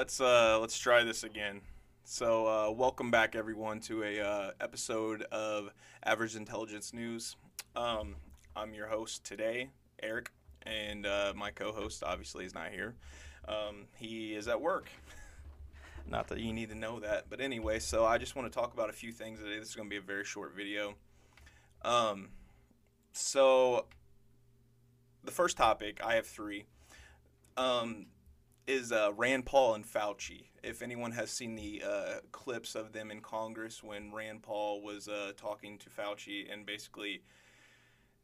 let's uh, let's try this again. So, uh, welcome back everyone to a uh, episode of Average Intelligence News. Um, I'm your host today, Eric, and uh, my co-host obviously is not here. Um, he is at work. Not that you need to know that, but anyway. So I just want to talk about a few things today. This is going to be a very short video. Um, so the first topic I have three. Um, is uh, Rand Paul and Fauci. If anyone has seen the uh, clips of them in Congress when Rand Paul was uh, talking to Fauci and basically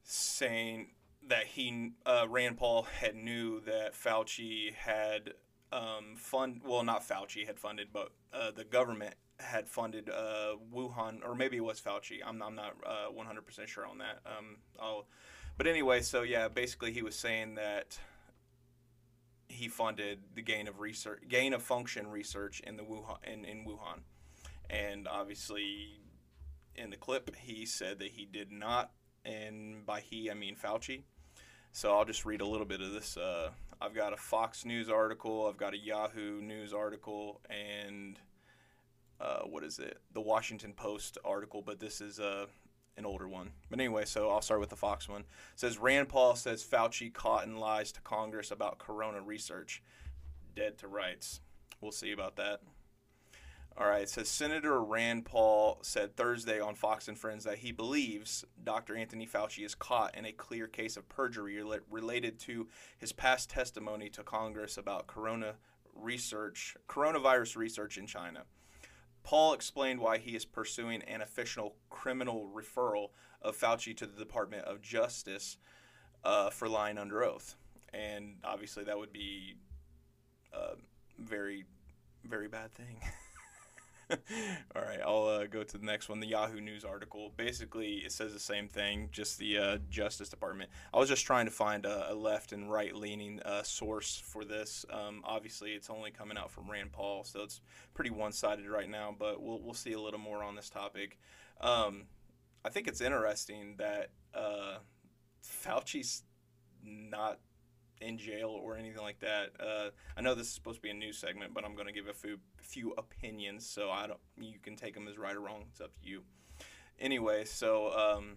saying that he uh, Rand Paul had knew that Fauci had um, fund well not Fauci had funded but uh, the government had funded uh, Wuhan or maybe it was Fauci. I'm, I'm not 100% sure on that. Um, but anyway, so yeah, basically he was saying that he funded the gain of research, gain of function research in the Wuhan in, in Wuhan, and obviously, in the clip he said that he did not, and by he I mean Fauci. So I'll just read a little bit of this. Uh, I've got a Fox News article, I've got a Yahoo News article, and uh, what is it? The Washington Post article, but this is uh, an older one. But anyway, so I'll start with the Fox one. It says Rand Paul says Fauci caught in lies to Congress about corona research. Dead to rights. We'll see about that. All right, it says Senator Rand Paul said Thursday on Fox and Friends that he believes Dr. Anthony Fauci is caught in a clear case of perjury related to his past testimony to Congress about corona research, coronavirus research in China. Paul explained why he is pursuing an official criminal referral of Fauci to the Department of Justice uh, for lying under oath. And obviously, that would be a very, very bad thing. All right, I'll uh, go to the next one. The Yahoo News article. Basically, it says the same thing, just the uh, Justice Department. I was just trying to find a, a left and right leaning uh, source for this. Um, obviously, it's only coming out from Rand Paul, so it's pretty one sided right now, but we'll, we'll see a little more on this topic. Um, I think it's interesting that uh, Fauci's not in jail or anything like that. Uh, I know this is supposed to be a news segment, but I'm going to give a few, few opinions. So I don't. You can take them as right or wrong. It's up to you. Anyway, so um,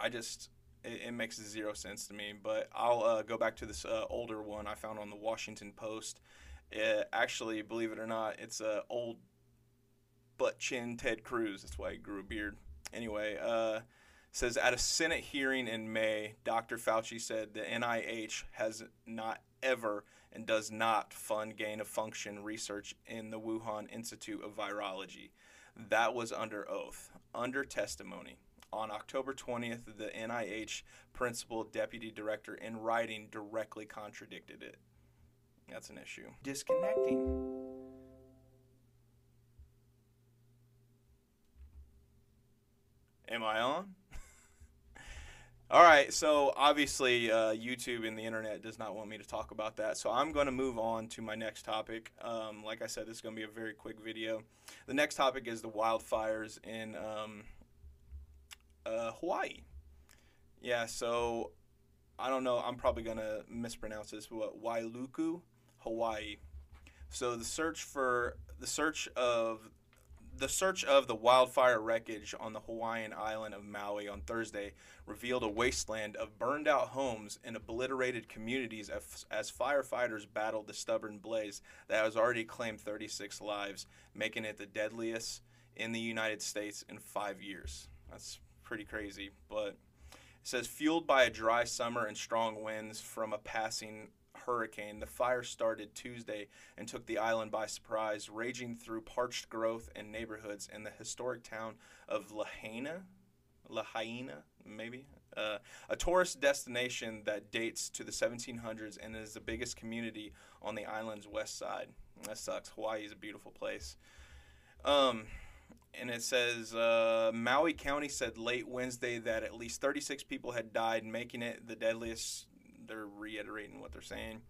I just it, it, makes zero sense to me. But I'll uh, go back to this uh, older one I found on the Washington Post. It, actually, believe it or not, it's a old butt chin Ted Cruz. That's why he grew a beard. Anyway, uh, says at a Senate hearing in May, Dr. Fauci said the NIH has not ever and does not fund gain of function research in the Wuhan Institute of Virology. That was under oath, under testimony. On October 20th, the NIH principal deputy director in writing directly contradicted it. That's an issue. Disconnecting. Am I on? All right, so obviously uh, YouTube and the internet does not want me to talk about that, so I'm going to move on to my next topic. Um, like I said, this is going to be a very quick video. The next topic is the wildfires in um, uh, Hawaii. Yeah, so I don't know. I'm probably going to mispronounce this. What Wailuku, Hawaii. So the search for the search of the search of the wildfire wreckage on the Hawaiian island of Maui on Thursday revealed a wasteland of burned out homes and obliterated communities as, as, firefighters battled the stubborn blaze that has already claimed 36 lives, making it the deadliest in the United States in five years. That's pretty crazy. But it says, fueled by a dry summer and strong winds from a passing hurricane, the fire started Tuesday and took the island by surprise, raging through parched growth and neighborhoods in the historic town of Lahaina. Lahaina, maybe? Uh, a tourist destination that dates to the 1700s and is the biggest community on the island's west side. That sucks. Hawaii is a beautiful place. Um, and it says uh, Maui County said late Wednesday that at least 36 people had died, making it the deadliest they're reiterating what they're saying.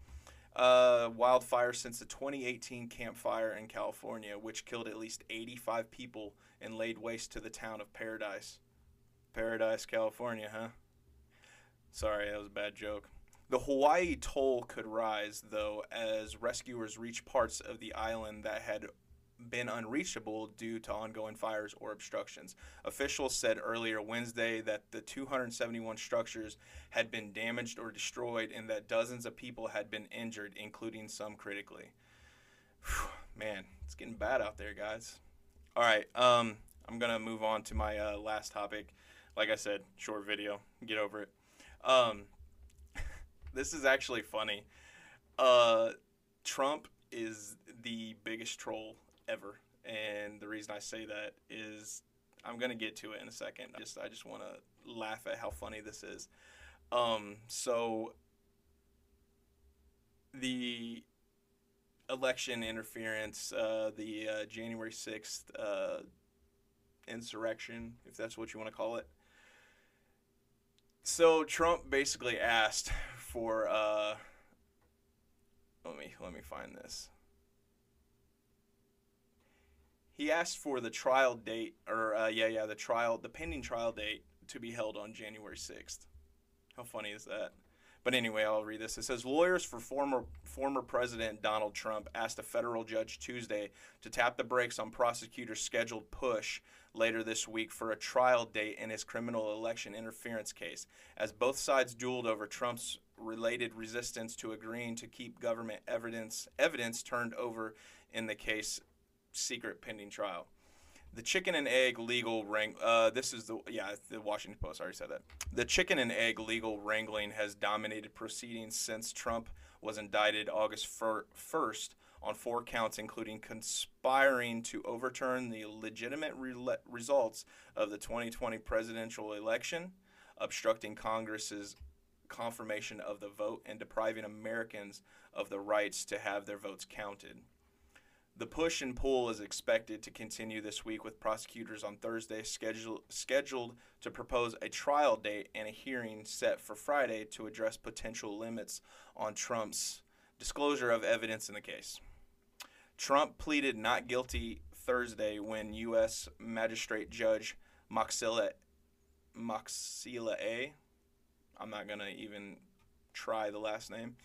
Uh, wildfire since the 2018 Camp Fire in California, which killed at least 85 people and laid waste to the town of Paradise. Paradise, California, huh? Sorry, that was a bad joke. The Hawaii toll could rise, though, as rescuers reach parts of the island that had been unreachable due to ongoing fires or obstructions. Officials said earlier Wednesday that the 271 structures had been damaged or destroyed and that dozens of people had been injured, including some critically. Whew, man, it's getting bad out there, guys. All right, um, I'm gonna move on to my uh, last topic. Like I said, short video. Get over it. Um, this is actually funny. Uh, Trump is the biggest troll ever. And the reason I say that is I'm gonna get to it in a second. I just I just want to laugh at how funny this is. Um, so the election interference, uh, the uh, January sixth uh, insurrection, if that's what you want to call it. So Trump basically asked for. Uh, let me let me find this he asked for the trial date, or uh, yeah, yeah, the trial, the pending trial date to be held on January 6th. How funny is that? But anyway, I'll read this. It says lawyers for former former President Donald Trump asked a federal judge Tuesday to tap the brakes on prosecutors' scheduled push later this week for a trial date in his criminal election interference case, as both sides dueled over Trump's related resistance to agreeing to keep government evidence evidence turned over in the case secret pending trial. The chicken and egg legal wrang. Uh, this is the yeah the Washington Post already said that. The chicken and egg legal wrangling has dominated proceedings since Trump was indicted August first on four counts, including conspiring to overturn the legitimate re- results of the 2020 presidential election, obstructing Congress's confirmation of the vote, and depriving Americans of the rights to have their votes counted. The push and pull is expected to continue this week with prosecutors on Thursday scheduled scheduled to propose a trial date and a hearing set for Friday to address potential limits on Trump's disclosure of evidence in the case. Trump pleaded not guilty Thursday when U.S. Magistrate Judge Moxila, Moxila A. I'm not going to even try the last name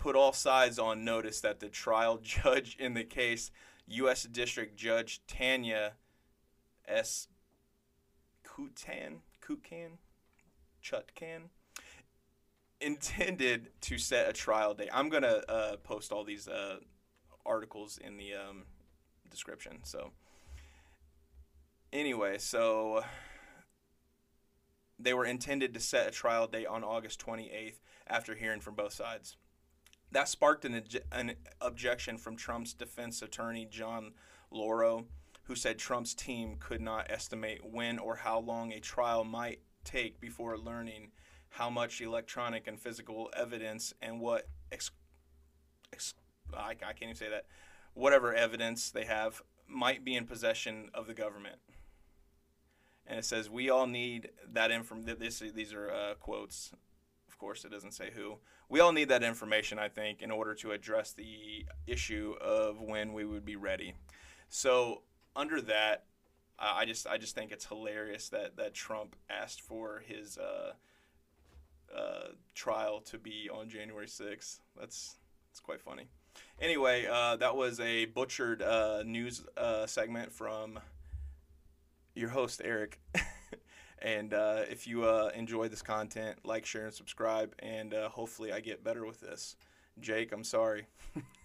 put all sides on notice that the trial judge in the case, U.S. District Judge Tanya S. Kutan, Kutkan, Chutkan, intended to set a trial date. I'm going to uh, post all these uh, articles in the um, description. So, anyway, so they were intended to set a trial date on August 28th after hearing from both sides. That sparked an, an objection from Trump's defense attorney, John Lauro, who said Trump's team could not estimate when or how long a trial might take before learning how much electronic and physical evidence and what ex, ex, I, I can't even say that whatever evidence they have might be in possession of the government. And it says we all need that information. These are uh, quotes course, it doesn't say who. We all need that information, I think, in order to address the issue of when we would be ready. So under that, I just I just think it's hilarious that that Trump asked for his uh, uh, trial to be on January 6th. That's that's quite funny. Anyway, uh, that was a butchered uh, news uh, segment from your host Eric. And uh, if you uh, enjoy this content, like, share, and subscribe. And uh, hopefully, I get better with this. Jake, I'm sorry.